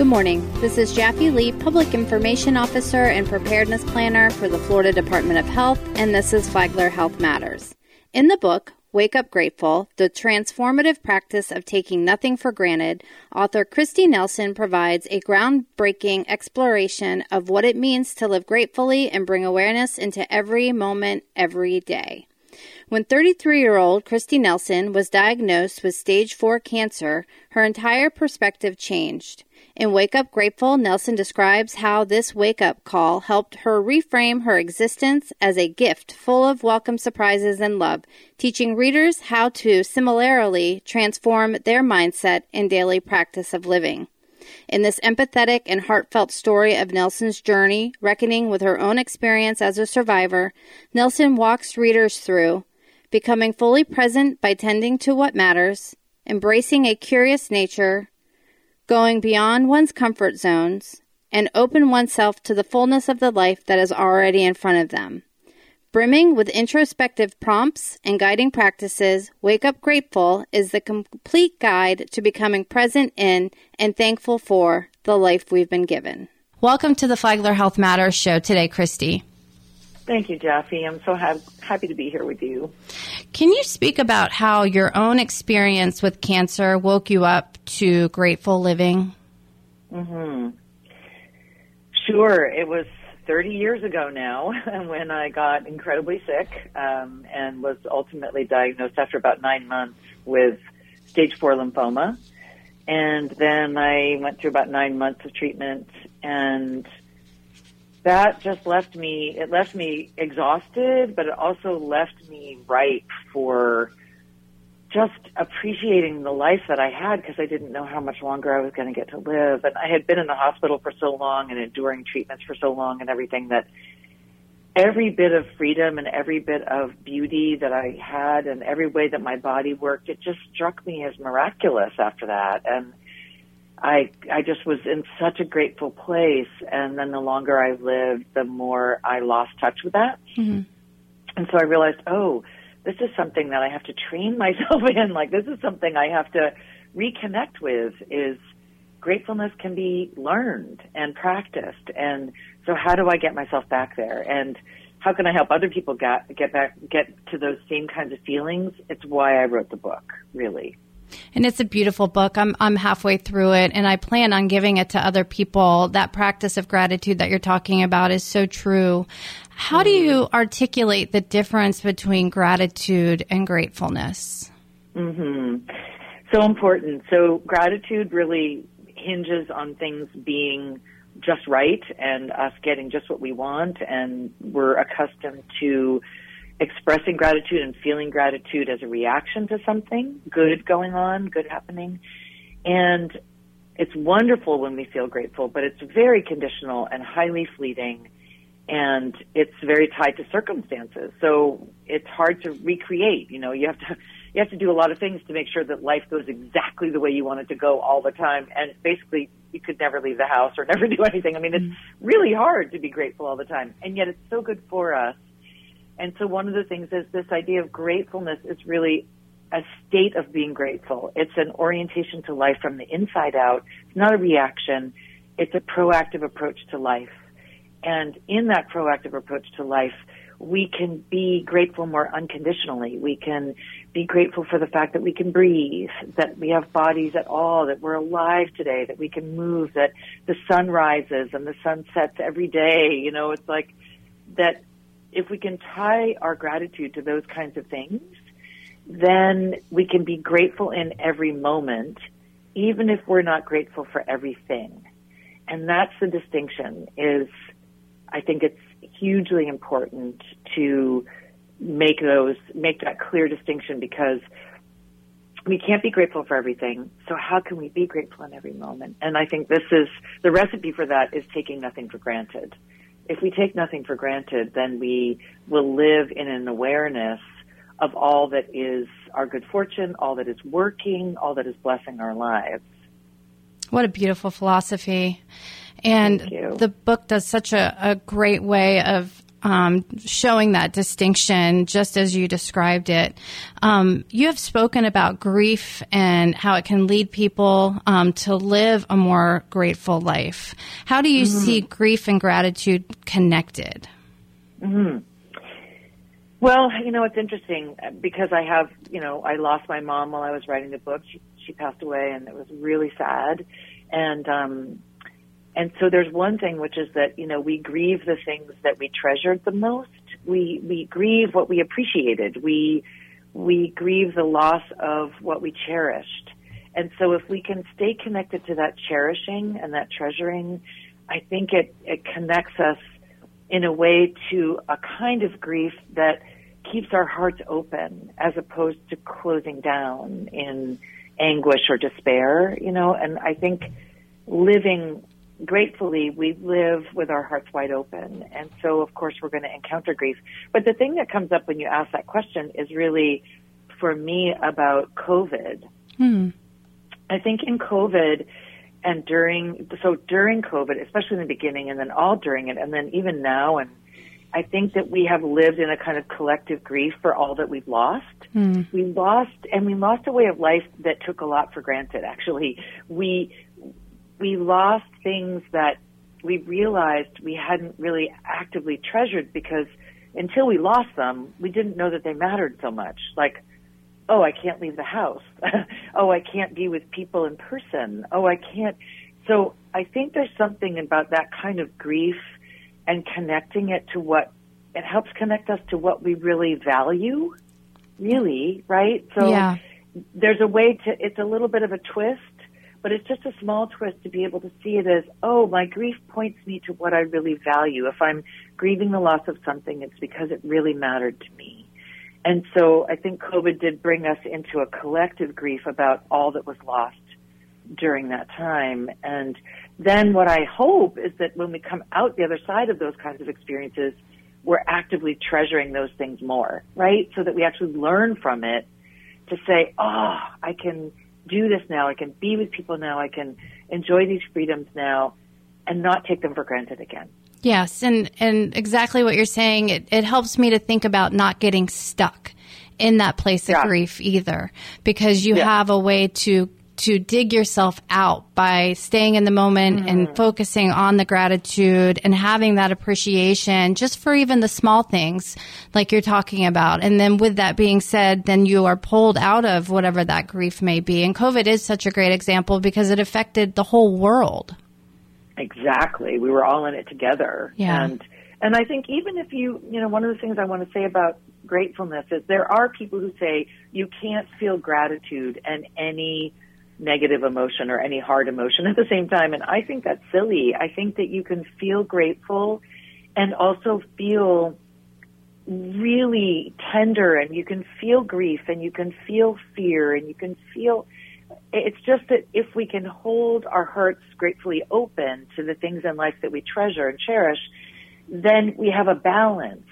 Good morning. This is Jaffe Lee, Public Information Officer and Preparedness Planner for the Florida Department of Health, and this is Flagler Health Matters. In the book, Wake Up Grateful, the transformative practice of taking nothing for granted, author Kristi Nelson provides a groundbreaking exploration of what it means to live gratefully and bring awareness into every moment, every day. When 33 year old Kristi Nelson was diagnosed with stage 4 cancer, her entire perspective changed. In Wake Up Grateful, Nelson describes how this wake up call helped her reframe her existence as a gift full of welcome surprises and love, teaching readers how to similarly transform their mindset and daily practice of living. In this empathetic and heartfelt story of Nelson's journey, reckoning with her own experience as a survivor, Nelson walks readers through becoming fully present by tending to what matters, embracing a curious nature, going beyond one's comfort zones, and open oneself to the fullness of the life that is already in front of them. Brimming with introspective prompts and guiding practices, Wake Up Grateful is the complete guide to becoming present in and thankful for the life we've been given. Welcome to the Flagler Health Matters show today, Kristi. Thank you, Jaffe. I'm so ha- happy to be here with you. Can you speak about how your own experience with cancer woke you up to grateful living? hmm Sure. It was 30 years ago now when I got incredibly sick um, and was ultimately diagnosed after about nine months with stage four lymphoma. And then I went through about nine months of treatment and that just left me it left me exhausted but it also left me ripe for just appreciating the life that I had because I didn't know how much longer I was going to get to live. And I had been in the hospital for so long and enduring treatments for so long and everything that every bit of freedom and every bit of beauty that I had and every way that my body worked it just struck me as miraculous after that. And I I just was in such a grateful place, and then the longer I lived, the more I lost touch with that. Mm-hmm. And so I realized, oh, this is something that I have to train myself in. Like this is something I have to reconnect with. Is gratefulness can be learned and practiced, and so how do I get myself back there? And how can I help other people get get back get to those same kinds of feelings? It's why I wrote the book, really. And it's a beautiful book. I'm I'm halfway through it and I plan on giving it to other people. That practice of gratitude that you're talking about is so true. How do you articulate the difference between gratitude and gratefulness? Mhm. So important. So gratitude really hinges on things being just right and us getting just what we want and we're accustomed to expressing gratitude and feeling gratitude as a reaction to something good going on, good happening. And it's wonderful when we feel grateful, but it's very conditional and highly fleeting and it's very tied to circumstances. So it's hard to recreate, you know, you have to you have to do a lot of things to make sure that life goes exactly the way you want it to go all the time and basically you could never leave the house or never do anything. I mean, it's mm-hmm. really hard to be grateful all the time. And yet it's so good for us and so one of the things is this idea of gratefulness is really a state of being grateful. It's an orientation to life from the inside out. It's not a reaction. It's a proactive approach to life. And in that proactive approach to life, we can be grateful more unconditionally. We can be grateful for the fact that we can breathe, that we have bodies at all, that we're alive today, that we can move, that the sun rises and the sun sets every day. You know, it's like that if we can tie our gratitude to those kinds of things, then we can be grateful in every moment, even if we're not grateful for everything. And that's the distinction is I think it's hugely important to make those, make that clear distinction because we can't be grateful for everything. So how can we be grateful in every moment? And I think this is the recipe for that is taking nothing for granted if we take nothing for granted, then we will live in an awareness of all that is our good fortune, all that is working, all that is blessing our lives. What a beautiful philosophy. And the book does such a, a great way of um, showing that distinction just as you described it. Um, you have spoken about grief and how it can lead people um, to live a more grateful life. How do you mm-hmm. see grief and gratitude connected? Mm-hmm. Well, you know, it's interesting because I have, you know, I lost my mom while I was writing the book. She, she passed away and it was really sad. And, um, and so there's one thing, which is that, you know, we grieve the things that we treasured the most. We, we grieve what we appreciated. We, we grieve the loss of what we cherished. And so if we can stay connected to that cherishing and that treasuring, I think it, it connects us in a way to a kind of grief that keeps our hearts open as opposed to closing down in anguish or despair, you know, and I think living gratefully, we live with our hearts wide open. And so, of course, we're going to encounter grief. But the thing that comes up when you ask that question is really, for me, about COVID. Hmm. I think in COVID, and during so during COVID, especially in the beginning, and then all during it, and then even now, and I think that we have lived in a kind of collective grief for all that we've lost. Mm. We lost, and we lost a way of life that took a lot for granted. Actually, we we lost things that we realized we hadn't really actively treasured because until we lost them, we didn't know that they mattered so much. Like oh, I can't leave the house. oh, I can't be with people in person. Oh, I can't. So I think there's something about that kind of grief and connecting it to what it helps connect us to what we really value, really, right? So yeah. there's a way to, it's a little bit of a twist, but it's just a small twist to be able to see it as, oh, my grief points me to what I really value. If I'm grieving the loss of something, it's because it really mattered to me. And so I think COVID did bring us into a collective grief about all that was lost during that time. And then what I hope is that when we come out the other side of those kinds of experiences, we're actively treasuring those things more, right? So that we actually learn from it to say, oh, I can do this now. I can be with people now. I can enjoy these freedoms now and not take them for granted again. Yes, and and exactly what you're saying. It it helps me to think about not getting stuck in that place of yeah. grief either, because you yeah. have a way to to dig yourself out by staying in the moment mm. and focusing on the gratitude and having that appreciation just for even the small things like you're talking about. And then with that being said, then you are pulled out of whatever that grief may be. And COVID is such a great example because it affected the whole world. Exactly. We were all in it together. Yeah. And and I think even if you, you know, one of the things I want to say about gratefulness is there are people who say you can't feel gratitude and any negative emotion or any hard emotion at the same time. And I think that's silly. I think that you can feel grateful and also feel really tender and you can feel grief and you can feel fear and you can feel it's just that if we can hold our hearts gratefully open to the things in life that we treasure and cherish, then we have a balance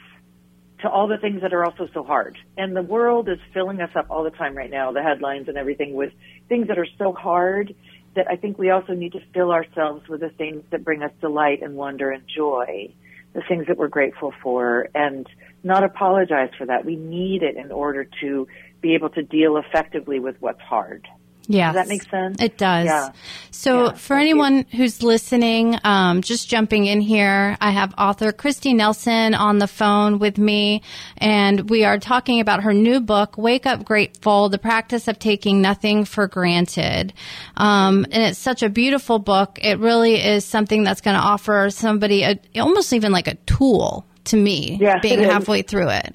to all the things that are also so hard. And the world is filling us up all the time right now, the headlines and everything with things that are so hard that I think we also need to fill ourselves with the things that bring us delight and wonder and joy, the things that we're grateful for and not apologize for that. We need it in order to be able to deal effectively with what's hard. Yeah. Does that make sense? It does. Yeah. So yeah, for anyone you. who's listening, um, just jumping in here, I have author Kristi Nelson on the phone with me, and we are talking about her new book, Wake Up Grateful, The Practice of Taking Nothing for Granted. Um, and it's such a beautiful book. It really is something that's going to offer somebody a, almost even like a tool to me, yeah, being halfway through it.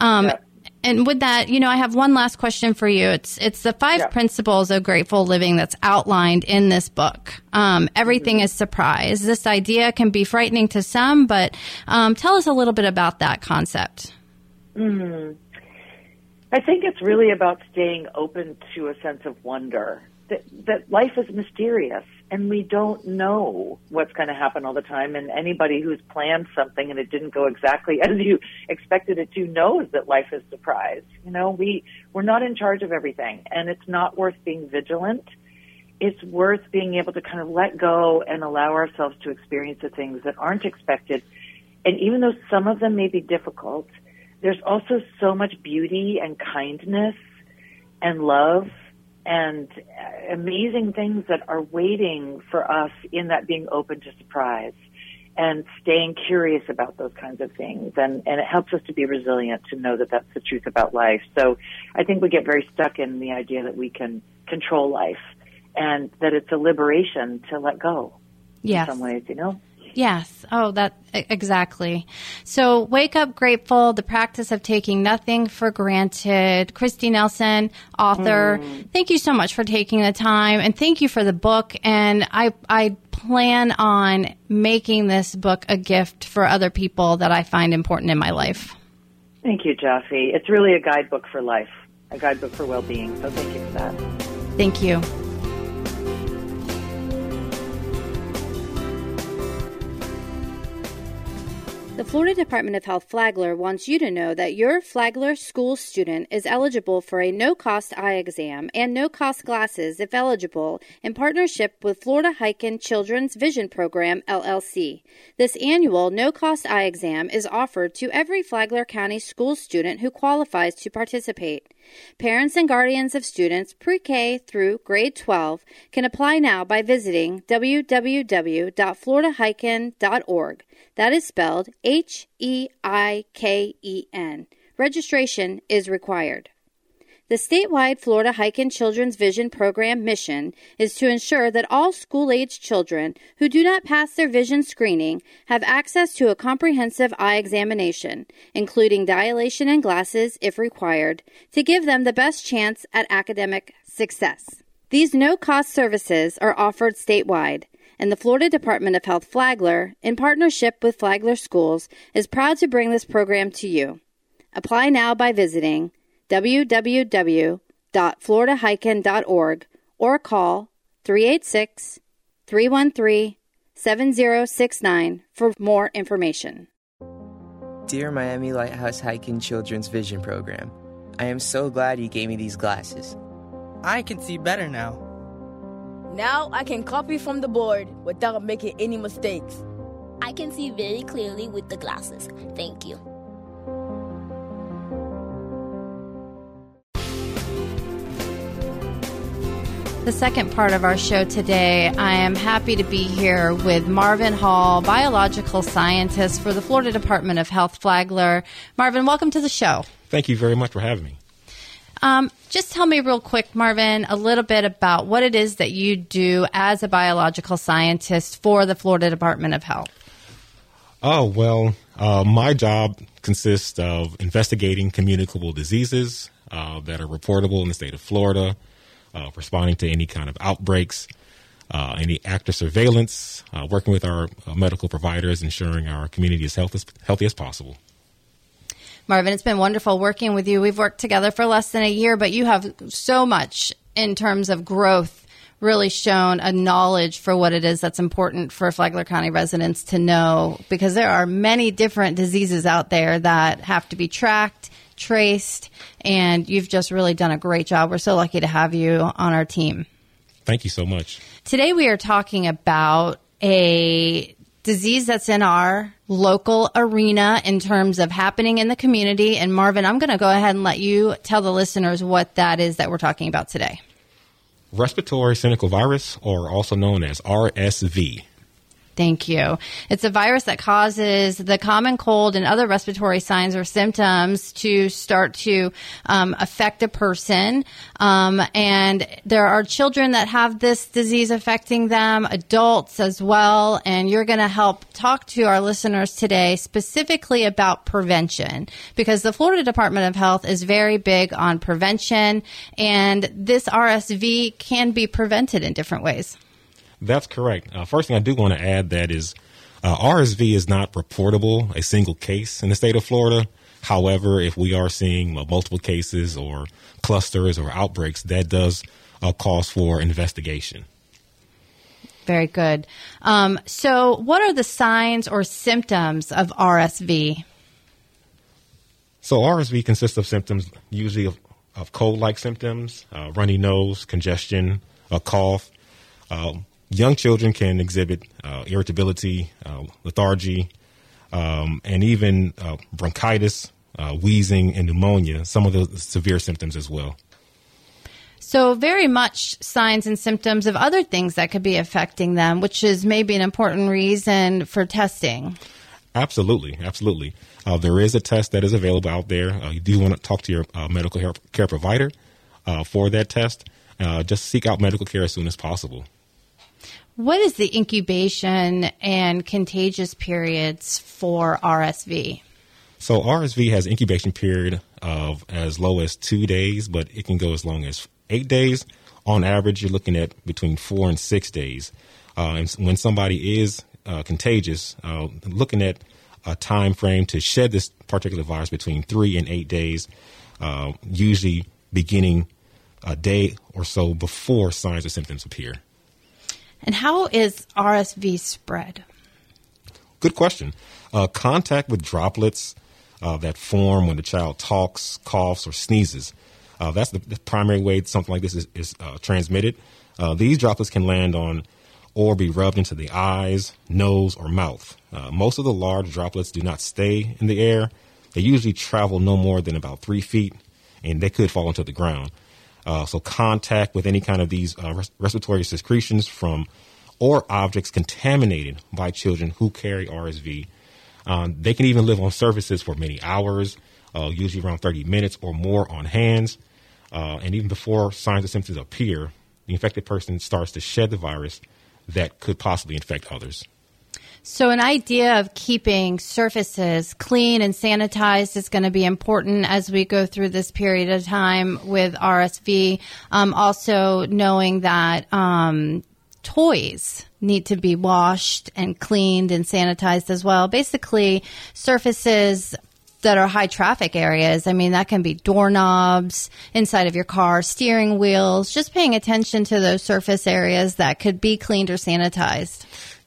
Um, yeah and with that, you know, I have one last question for you. It's it's the five yeah. principles of grateful living that's outlined in this book. Um, everything mm-hmm. is surprise. This idea can be frightening to some, but um, tell us a little bit about that concept. Mm. I think it's really about staying open to a sense of wonder. That that life is mysterious and we don't know what's going to happen all the time. And anybody who's planned something and it didn't go exactly as you expected it to knows that life is surprise. You know, we we're not in charge of everything, and it's not worth being vigilant. It's worth being able to kind of let go and allow ourselves to experience the things that aren't expected. And even though some of them may be difficult, there's also so much beauty and kindness and love and amazing things that are waiting for us in that being open to surprise and staying curious about those kinds of things. And, and it helps us to be resilient to know that that's the truth about life. So I think we get very stuck in the idea that we can control life and that it's a liberation to let go yes. in some ways, you know? Yes. Oh, that exactly. So, wake up grateful. The practice of taking nothing for granted. Kristi Nelson, author. Mm. Thank you so much for taking the time, and thank you for the book. And I, I plan on making this book a gift for other people that I find important in my life. Thank you, Jaffe. It's really a guidebook for life, a guidebook for well-being. So, thank you for that. Thank you. The Florida Department of Health Flagler wants you to know that your Flagler school student is eligible for a no cost eye exam and no cost glasses if eligible in partnership with Florida Heiken Children's Vision Program, LLC. This annual no cost eye exam is offered to every Flagler County school student who qualifies to participate. Parents and guardians of students pre K through grade 12 can apply now by visiting www.floridaheiken.org. That is spelled H E I K E N. Registration is required. The statewide Florida Heiken Children's Vision Program mission is to ensure that all school age children who do not pass their vision screening have access to a comprehensive eye examination, including dilation and glasses if required, to give them the best chance at academic success. These no cost services are offered statewide, and the Florida Department of Health Flagler, in partnership with Flagler Schools, is proud to bring this program to you. Apply now by visiting www.floridaheiken.org or call 386 313 7069 for more information. Dear Miami Lighthouse Heiken Children's Vision Program, I am so glad you gave me these glasses. I can see better now. Now I can copy from the board without making any mistakes. I can see very clearly with the glasses. Thank you. The second part of our show today. I am happy to be here with Marvin Hall, biological scientist for the Florida Department of Health Flagler. Marvin, welcome to the show. Thank you very much for having me. Um, just tell me real quick, Marvin, a little bit about what it is that you do as a biological scientist for the Florida Department of Health. Oh, well, uh, my job consists of investigating communicable diseases uh, that are reportable in the state of Florida uh, responding to any kind of outbreaks, uh, any active surveillance, uh, working with our uh, medical providers, ensuring our community is health as, healthy as possible. Marvin, it's been wonderful working with you. We've worked together for less than a year, but you have so much in terms of growth really shown a knowledge for what it is that's important for Flagler County residents to know because there are many different diseases out there that have to be tracked traced, and you've just really done a great job. We're so lucky to have you on our team. Thank you so much. Today we are talking about a disease that's in our local arena in terms of happening in the community. And Marvin, I'm going to go ahead and let you tell the listeners what that is that we're talking about today. Respiratory syncytial virus, or also known as RSV. Thank you. It's a virus that causes the common cold and other respiratory signs or symptoms to start to um, affect a person. Um, and there are children that have this disease affecting them, adults as well. And you're going to help talk to our listeners today specifically about prevention because the Florida Department of Health is very big on prevention. And this RSV can be prevented in different ways. That's correct. Uh, first thing I do want to add that is uh, RSV is not reportable a single case in the state of Florida. However, if we are seeing uh, multiple cases or clusters or outbreaks, that does uh, cause for investigation. Very good. Um, so, what are the signs or symptoms of RSV? So, RSV consists of symptoms usually of, of cold like symptoms, uh, runny nose, congestion, a cough. Um, young children can exhibit uh, irritability, uh, lethargy, um, and even uh, bronchitis, uh, wheezing, and pneumonia, some of the severe symptoms as well. So, very much signs and symptoms of other things that could be affecting them, which is maybe an important reason for testing. Absolutely, absolutely. Uh, there is a test that is available out there. Uh, you do want to talk to your uh, medical care provider uh, for that test. Uh, just seek out medical care as soon as possible. What is the incubation and contagious periods for RSV? So RSV has incubation period of as low as two days, but it can go as long as eight days. On average, you're looking at between four and six days. Uh, and when somebody is uh, contagious, uh, looking at a time frame to shed this particular virus between three and eight days, uh, usually beginning a day or so before signs or symptoms appear. And how is RSV spread? Good question. Uh, contact with droplets uh, that form when the child talks, coughs, or sneezes. Uh, that's the, the, primary way something like this is, is uh, transmitted. Uh, these droplets can land on or be rubbed into the eyes, nose, or mouth. Uh, most of the large droplets do not stay in the air. They usually travel no more than about three feet, and they could fall into the ground. Uh, so contact with any kind of these uh, res- respiratory secretions from or objects contaminated by children who carry RSV. Um, they can even live on surfaces for many hours, uh, usually around 30 minutes or more on hands. Uh, and even before signs and symptoms appear, the infected person starts to shed the virus that could possibly infect others. So, an idea of keeping surfaces clean and sanitized is going to be important as we go through this period of time with RSV. Um, also, knowing that um, toys need to be washed and cleaned and sanitized as well. Basically, surfaces that are high traffic areas. I mean, that can be doorknobs inside of your car, steering wheels, just paying attention to those surface areas that could be cleaned or sanitized.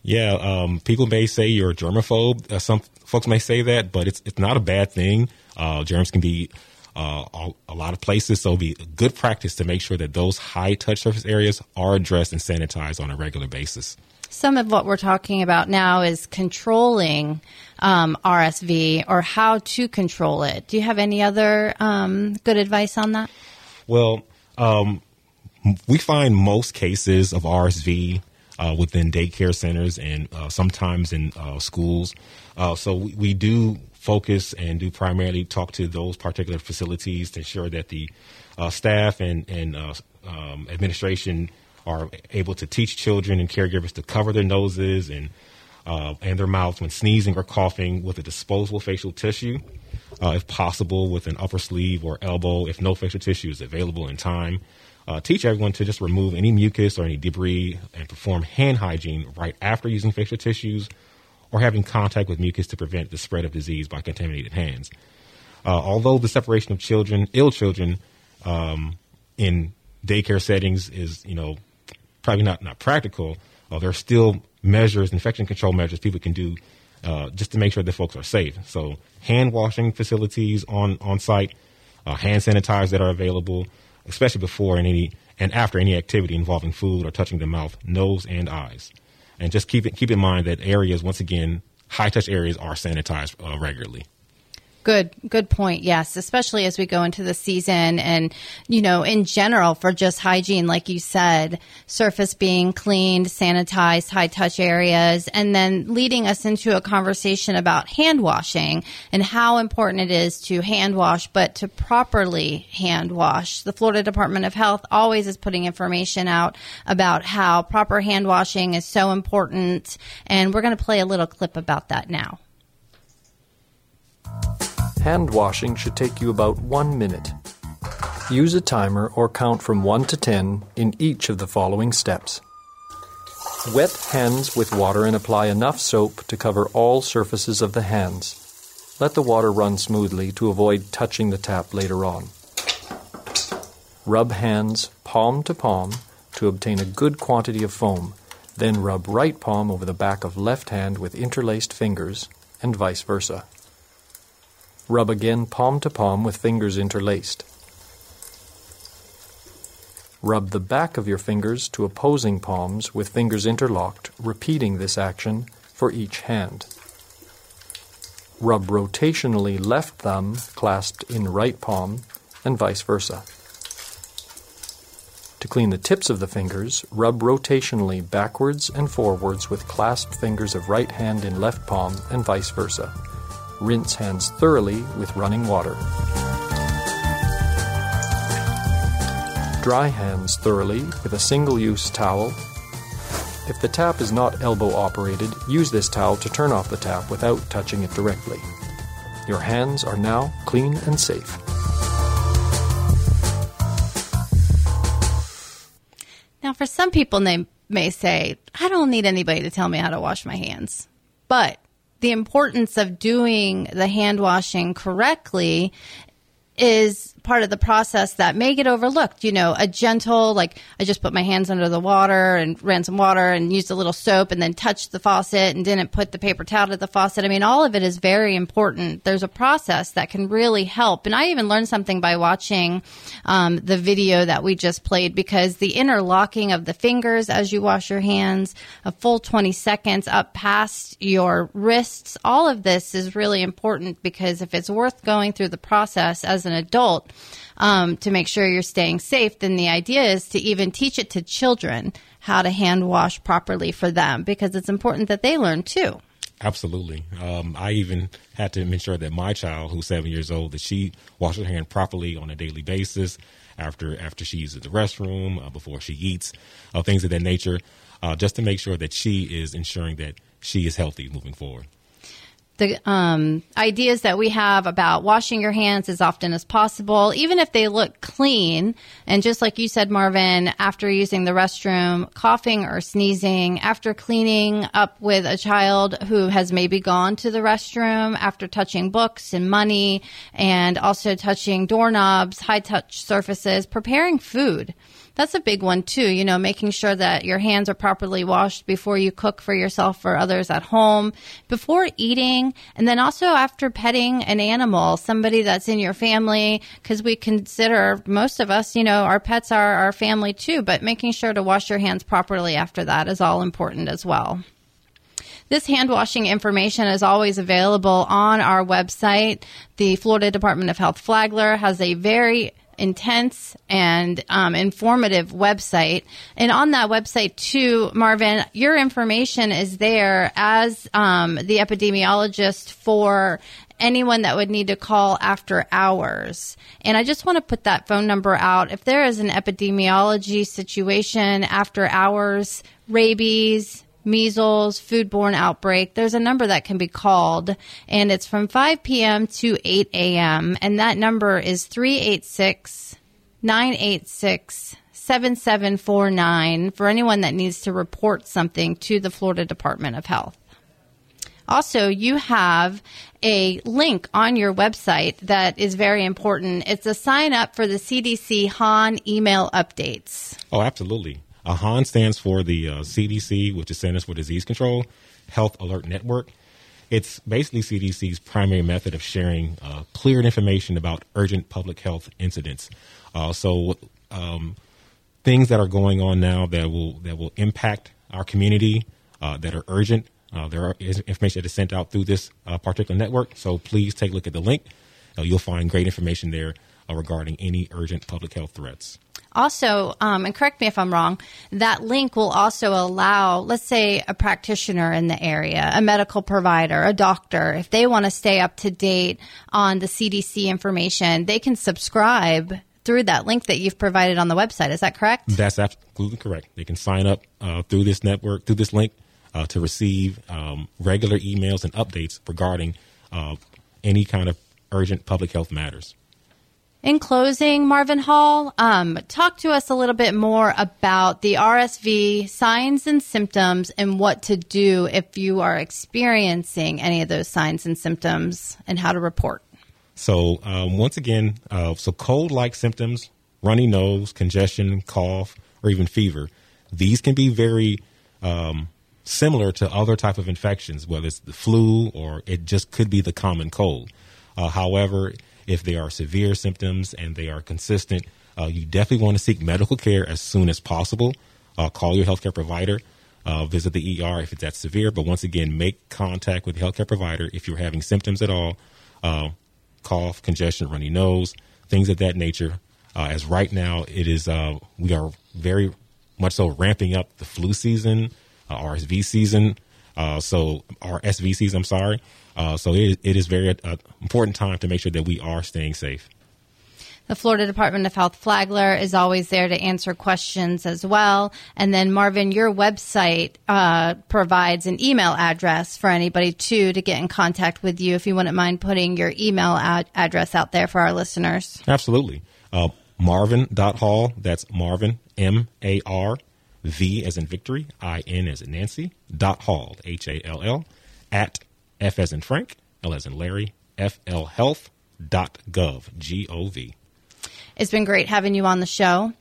Yeah, um, people may say you're a germaphobe. Uh, some folks may say that, but it's it's not a bad thing. Uh, germs can be uh, a lot of places, so it'll be good practice to make sure that those high touch surface areas are addressed and sanitized on a regular basis. Some of what we're talking about now is controlling um, RSV or how to control it. Do you have any other um, good advice on that? Well, um, we find most cases of RSV uh, within daycare centers and uh, sometimes in uh, schools. Uh, so we, we, do focus and do primarily talk to those particular facilities to ensure that the uh, staff and, and uh, um, administration are able to teach children and caregivers to cover their noses and and their mouths when sneezing or coughing with a disposable facial tissue, if possible, with an upper sleeve or elbow if no facial tissue is available in time uh, teach everyone to just remove any mucus or any debris and perform hand hygiene right after using facial tissues or having contact with mucus to prevent the spread of disease by contaminated hands. Uh, although the separation of children, ill children, um, in daycare settings is, you know, probably not, not practical, uh, there are still measures, infection control measures people can do uh, just to make sure that folks are safe. So hand washing facilities on, on site, uh, hand sanitizers that are available, especially before and any and after any activity involving food or touching the mouth, nose, and eyes. And just keep it keep in mind that areas, once again, high touch areas are sanitized uh, regularly. Good, good point. Yes, especially as we go into the season and, you know, in general for just hygiene, like you said, surface being cleaned, sanitized, high touch areas, and then leading us into a conversation about hand washing and how important it is to hand wash, but to properly hand wash. The Florida Department of Health always is putting information out about how proper hand washing is so important. And we're going to play a little clip about that now. Hand washing should take you about one minute. Use a timer or count from 1 to 10 in each of the following steps. Wet hands with water and apply enough soap to cover all surfaces of the hands. Let the water run smoothly to avoid touching the tap later on. Rub hands palm to palm to obtain a good quantity of foam. Then rub right palm over the back of left hand with interlaced fingers, and vice versa. Rub again palm to palm with fingers interlaced. Rub the back of your fingers to opposing palms with fingers interlocked, repeating this action for each hand. rub rotationally left thumb clasped in right palm and vice versa. To clean the tips of the fingers, rub rotationally backwards and forwards with clasped fingers of right hand in left palm and vice versa. Rinse hands thoroughly with running water. Dry hands thoroughly with a single use towel. If the tap is not elbow operated, use this towel to turn off the tap without touching it directly. Your hands are now clean and safe. Now, for some people, they may say, I don't need anybody to tell me how to wash my hands. But the importance of doing the hand washing correctly is part of the process that may get overlooked. You know, a gentle, like I just put my hands under the water and ran some water and used a little soap and then touched the faucet and didn't put the paper towel to the faucet. I mean, all of it is very important. There's a process that can really help. And I even learned something by watching um, the video that we just played because the interlocking of the fingers as you wash your hands, a full 20 seconds up past your wrists, all of this is really important because if it's worth going through the process as an adult, um, to make sure you're staying safe, then the idea is to even teach it to children how to hand wash properly for them because it's important that they learn too. Absolutely. Um, I even had to ensure that my child, who's seven years old, that she washes her hand properly on a daily basis after after she uses the restroom, uh, before she eats, uh, things of that nature, uh, just to make sure that she is ensuring that she is healthy moving forward the um, ideas that we have about washing your hands as often as possible, even if they look clean. And just like you said, Marvin, after using the restroom, coughing or sneezing, after cleaning up with a child who has maybe gone to the restroom, after touching books and money, and also touching doorknobs, high touch surfaces, preparing food. That's a big one too, you know, making sure that your hands are properly washed before you cook for yourself or others at home, before eating, and then also after petting an animal, somebody that's in your family, because we consider most of us, you know, our pets are our family too, but making sure to wash your hands properly after that is all important as well. This hand washing information is always available on our website. The Florida Department of Health Flagler has a very intense and um, informative website. And on that website, too, Marvin, your information is there as um, the epidemiologist for anyone that would need to call after hours. And I just want to put that phone number out. If there is an epidemiology situation after hours, rabies, measles, foodborne outbreak, there's a number that can be called, and it's from 5 p.m. to 8 a.m., and that number is 386 986 7749 for anyone that needs to report something to the Florida Department of Health. Also, you have a link on your website that is very important. It's a sign up for the CDC HAN email updates. Oh, absolutely. Uh, HAN stands for the uh, CDC, which is Centers for Disease Control Health Alert Network. It's basically CDC's primary method of sharing uh, clear information about urgent public health incidents. Uh, so, um, things that are going on now that will that will impact our community uh, that are urgent. Uh, there is information that is sent out through this particular network. So please take a look at the link. you'll find great information there regarding any urgent public health threats also, um, and correct me if I'm wrong, that link will also allow, let's say, a practitioner in the area, a medical provider, a doctor, if they want to stay up to date on the CDC information, they can subscribe through that link that you've provided on the website. Is that correct? That's absolutely correct. They can sign up uh, through this network, through this link, uh, to receive um, regular emails and updates regarding uh, any kind of urgent public health matters. In closing, Marvin Hall, um, talk to us a little bit more about the RSV signs and symptoms and what to do if you are experiencing any of those signs and symptoms and how to report. So, um, once again, uh, so cold like symptoms, runny nose, congestion, cough, or even fever, these can be very um, similar to other type of infections, whether it's the flu or it just could be the common cold. Uh, however, if they are severe symptoms and they are consistent, uh, you definitely want to seek medical care as soon as possible. Uh, call your healthcare provider. uh, visit the ER if it's that severe. But once again, make contact with the healthcare provider if you're having symptoms at all, uh, cough, congestion, runny nose, things of that nature. Uh, as right now, it is uh, we are very much so ramping up the flu season, RSV season, so our SV season. I'm sorry. So it, it is very important time to make sure that we are staying safe. The Florida Department of Health Flagler is always there to answer questions as well. And then, Marvin, your website uh, provides an email address for anybody too to get in contact with you. If you wouldn't mind putting your email ad- address out there for our listeners. Absolutely. Uh, Marvin.hall, that's Marvin, M A R V as in victory, I N as in Nancy, dot hall, H A L L, at F as in Frank, L as in Larry, F L health dot gov, G O V. It's been great having you on the show.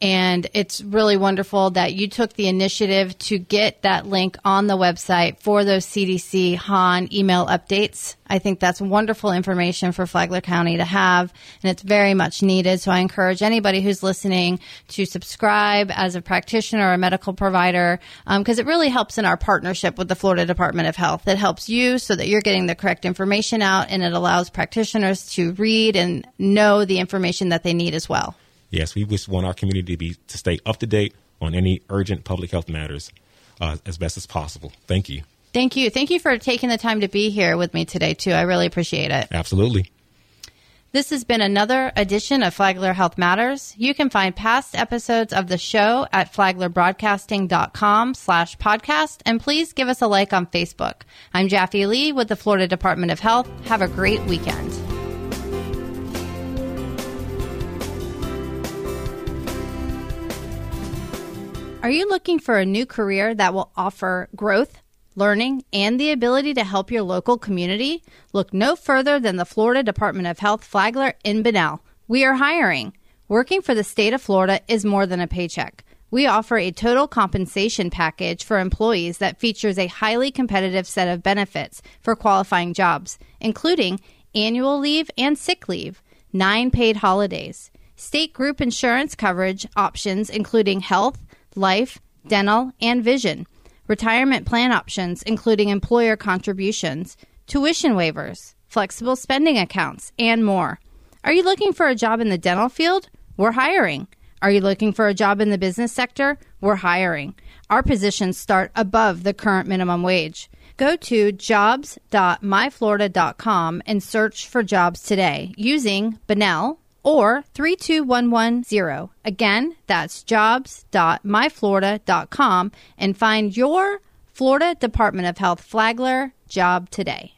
And it's really wonderful that you took the initiative to get that link on the website for those CDC HAN email updates. I think that's wonderful information for Flagler County to have, and it's very much needed. So I encourage anybody who's listening to subscribe as a practitioner or a medical provider because um, it really helps in our partnership with the Florida Department of Health. It helps you so that you're getting the correct information out, and it allows practitioners to read and know the information that they need as well yes, we just want our community to be to stay up to date on any urgent public health matters uh, as best as possible. Thank you. Thank you. Thank you for taking the time to be here with me today, too. I really appreciate it. Absolutely. This has been another edition of Flagler Health Matters. You can find past episodes of the show at flaglerbroadcasting.com slash podcast, and please give us a like on Facebook. I'm Jaffe Lee with the Florida Department of Health. Have a great weekend. Are you looking for a new career that will offer growth, learning, and the ability to help your local community? Look no further than the Florida Department of Health Flagler in Bunnell. We are hiring. Working for the state of Florida is more than a paycheck. We offer a total compensation package for employees that features a highly competitive set of benefits for qualifying jobs, including annual leave and sick leave, nine paid holidays, state group insurance coverage options including health, life, dental, and vision, retirement plan options, including employer contributions, tuition waivers, flexible spending accounts, and more. Are you looking for a job in the dental field? We're hiring. Are you looking for a job in the business sector? We're hiring. Our positions start above the current minimum wage. Go to jobs.myflorida.com and search for jobs today using Bunnell or 32110. Again, that's jobs.myflorida.com and find your Florida Department of Health Flagler job today.